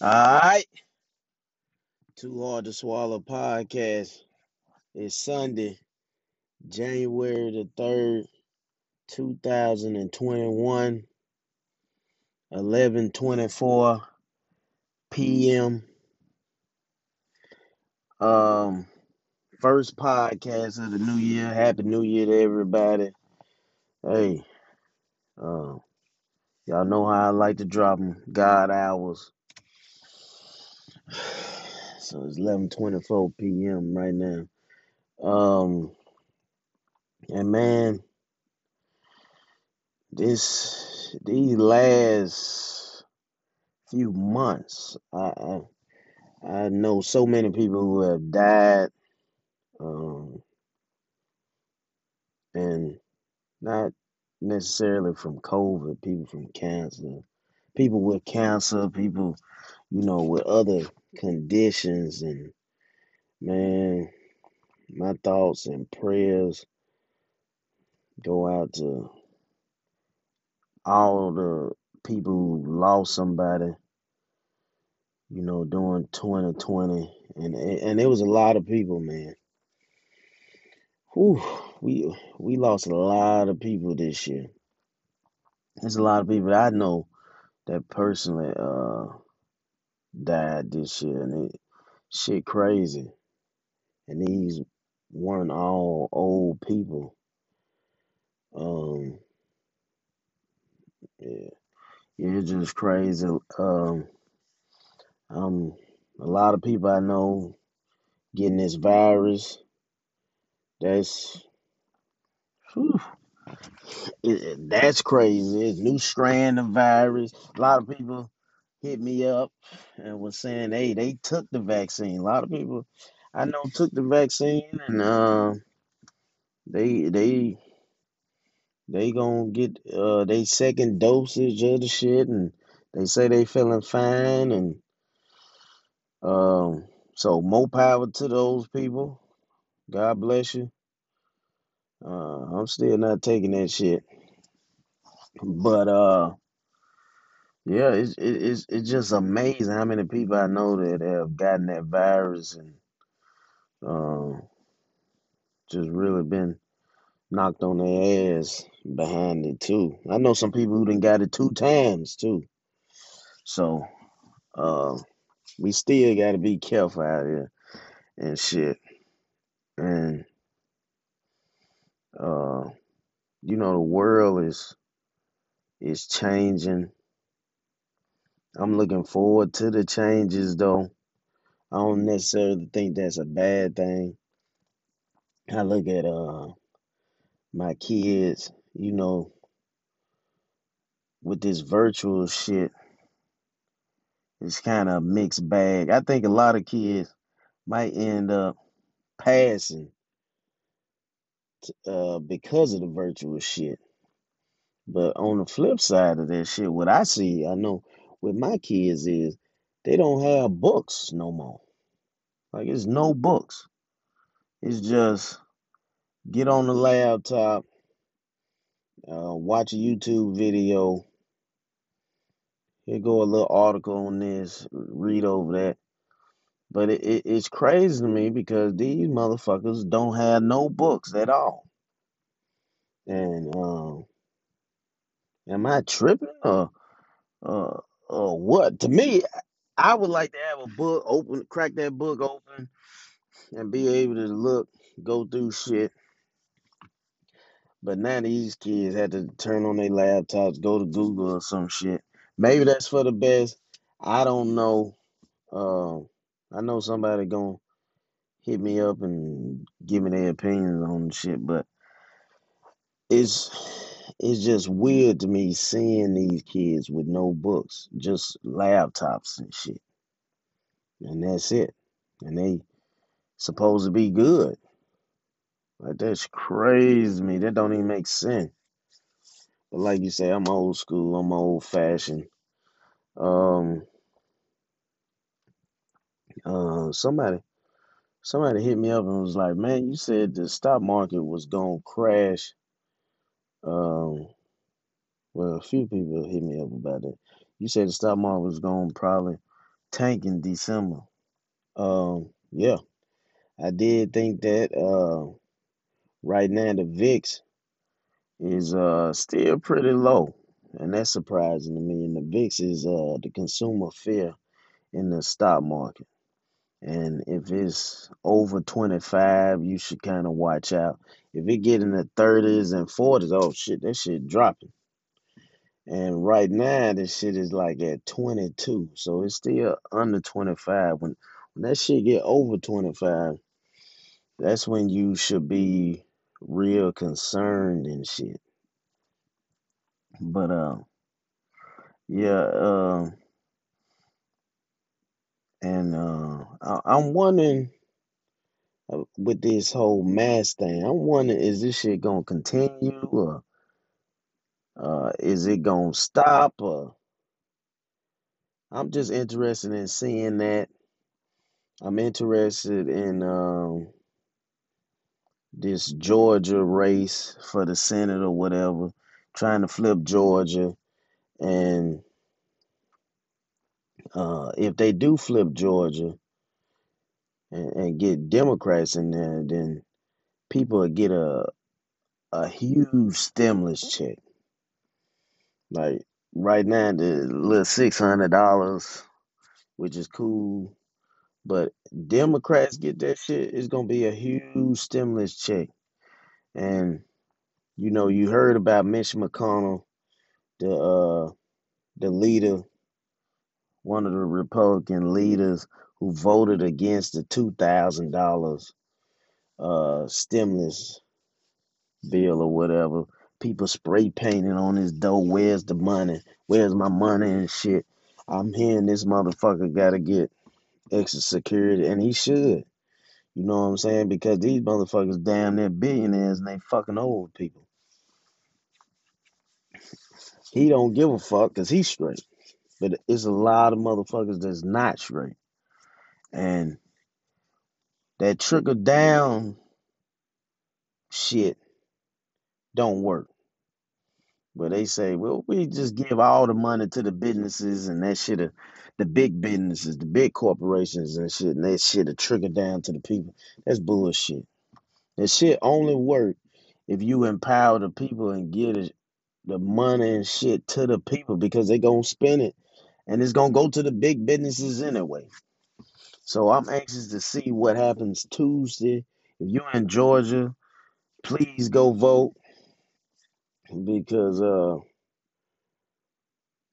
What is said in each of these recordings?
All right. Too Hard to Swallow podcast. It's Sunday, January the 3rd, 2021, 11:24 p.m. Um first podcast of the new year. Happy New Year to everybody. Hey, um y'all know how I like to drop them God hours. So it's 11:24 p.m. right now. Um and man, this these last few months, I, I I know so many people who have died, um, and not necessarily from COVID. People from cancer, people with cancer, people you know with other conditions, and man, my thoughts and prayers go out to all the people who lost somebody you know, during 2020, and and it was a lot of people, man. Whew, we we lost a lot of people this year. There's a lot of people I know that personally uh died this year, and it shit crazy. And these weren't all old people. Um, yeah, it's just crazy. Um, um, a lot of people I know getting this virus. That's whew, That's crazy. It's new strand of virus. A lot of people hit me up and was saying, "Hey, they took the vaccine." A lot of people I know took the vaccine, and uh, they they they gonna get uh they second dosage of the shit, and they say they feeling fine, and um, so more power to those people. God bless you. Uh, I'm still not taking that shit, but uh. Yeah, it's it- it's it's just amazing how many people I know that have gotten that virus and um just really been knocked on their ass behind it too. I know some people who done got it two times too. So uh, we still got to be careful out here and shit. And uh, you know the world is is changing. I'm looking forward to the changes though. I don't necessarily think that's a bad thing. I look at uh my kids, you know, with this virtual shit, it's kind of mixed bag. I think a lot of kids might end up passing uh, because of the virtual shit. But on the flip side of that shit, what I see, I know with my kids is they don't have books no more. Like it's no books. It's just get on the laptop, uh, watch a YouTube video. Here go a little article on this, read over that But it, it, it's crazy to me because these motherfuckers don't have no books at all. And um, am I tripping or uh, or what? To me, I would like to have a book open, crack that book open, and be able to look, go through shit. But now these kids had to turn on their laptops, go to Google or some shit. Maybe that's for the best. I don't know. Uh, I know somebody gonna hit me up and give me their opinions on shit, but it's it's just weird to me seeing these kids with no books, just laptops and shit, and that's it. And they supposed to be good. Like that's crazy me. That don't even make sense. But like you say, I'm old school. I'm old fashioned. Um, uh, somebody somebody hit me up and was like, "Man, you said the stock market was gonna crash." Um, well, a few people hit me up about it. You said the stock market was gonna probably tank in December. Um, yeah, I did think that. Uh, right now the VIX is uh still pretty low, and that's surprising to me. And the VIX is uh the consumer fear in the stock market. And if it's over 25, you should kind of watch out. If it get in the 30s and 40s, oh shit, that shit dropping. And right now, this shit is like at 22, so it's still under 25. When when that shit get over 25, that's when you should be real concerned and shit. But uh, yeah, uh, and uh, I, I'm wondering uh, with this whole mask thing. I'm wondering is this shit gonna continue or uh, is it gonna stop? Or I'm just interested in seeing that. I'm interested in. Um, this Georgia race for the Senate or whatever, trying to flip Georgia. And uh, if they do flip Georgia and, and get Democrats in there, then people will get a a huge stimulus check. Like right now, the little six hundred dollars, which is cool, but Democrats get that shit. It's gonna be a huge stimulus check. And you know, you heard about Mitch McConnell, the uh the leader one of the Republican leaders who voted against the two thousand dollars uh stimulus bill or whatever. People spray painting on his door. Where's the money? Where's my money and shit? I'm hearing this motherfucker gotta get extra security, and he should. You know what I'm saying? Because these motherfuckers damn near billionaires and they fucking old people. He don't give a fuck because he's straight. But it's a lot of motherfuckers that's not straight. And that trickle down shit don't work. But they say, well, we just give all the money to the businesses and that shit, uh, the big businesses, the big corporations and shit, and that shit will trickle down to the people. That's bullshit. That shit only work if you empower the people and it, the money and shit to the people because they gonna spend it and it's gonna go to the big businesses anyway. So I'm anxious to see what happens Tuesday. If you're in Georgia, please go vote because uh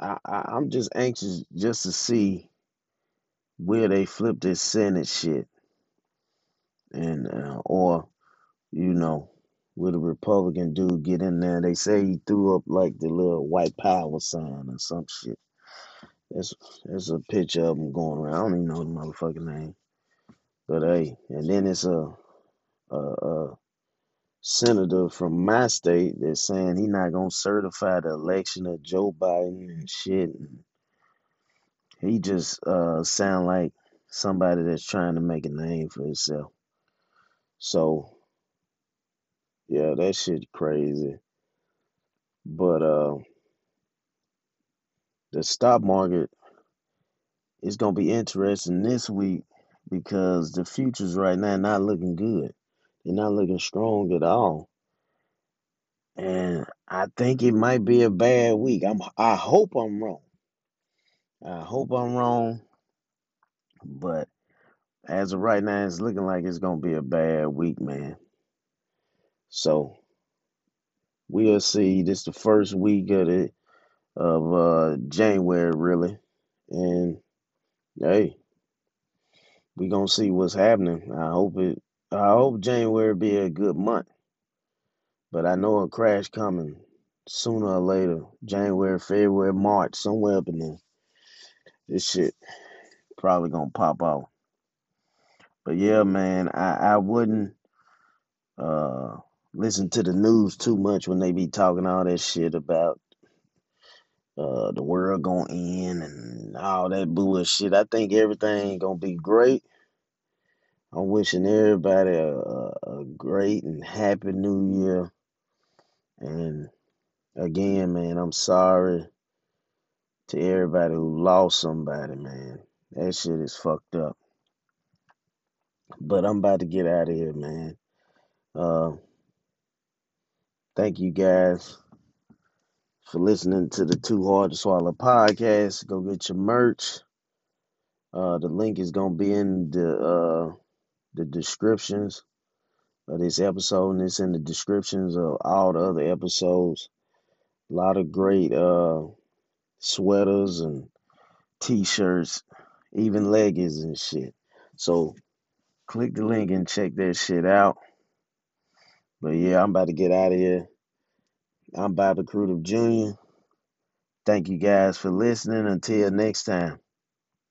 I, I I'm just anxious just to see where they flip this Senate shit and uh, or you know will the Republican dude get in there? They say he threw up like the little white power sign or some shit. There's a picture of him going around. I don't even know the motherfucking name, but hey, and then it's a a, a senator from my state that's saying he not gonna certify the election of Joe Biden and shit. And he just uh sound like somebody that's trying to make a name for himself. So yeah, that shit crazy. But uh the stock market is gonna be interesting this week because the futures right now not looking good. They're not looking strong at all. And I think it might be a bad week. I'm I hope I'm wrong. I hope I'm wrong, but as of right now, it's looking like it's gonna be a bad week, man. So we'll see. This the first week of the of uh January really. And hey, we gonna see what's happening. I hope it I hope January be a good month. But I know a crash coming sooner or later. January, February, March, somewhere up in there. This shit probably gonna pop off. But yeah, man, I, I wouldn't uh listen to the news too much when they be talking all that shit about uh the world gonna end and all that bullshit. I think everything gonna be great. I'm wishing everybody a, a, great and happy new year. And again, man, I'm sorry to everybody who lost somebody, man. That shit is fucked up. But I'm about to get out of here, man. Uh, thank you guys for listening to the Too Hard to Swallow podcast. Go get your merch. Uh, the link is gonna be in the uh the descriptions of this episode, and it's in the descriptions of all the other episodes. A lot of great uh sweaters and t-shirts, even leggings and shit. So click the link and check that shit out. But yeah, I'm about to get out of here. I'm Bobby Crudup Jr. Thank you guys for listening. Until next time.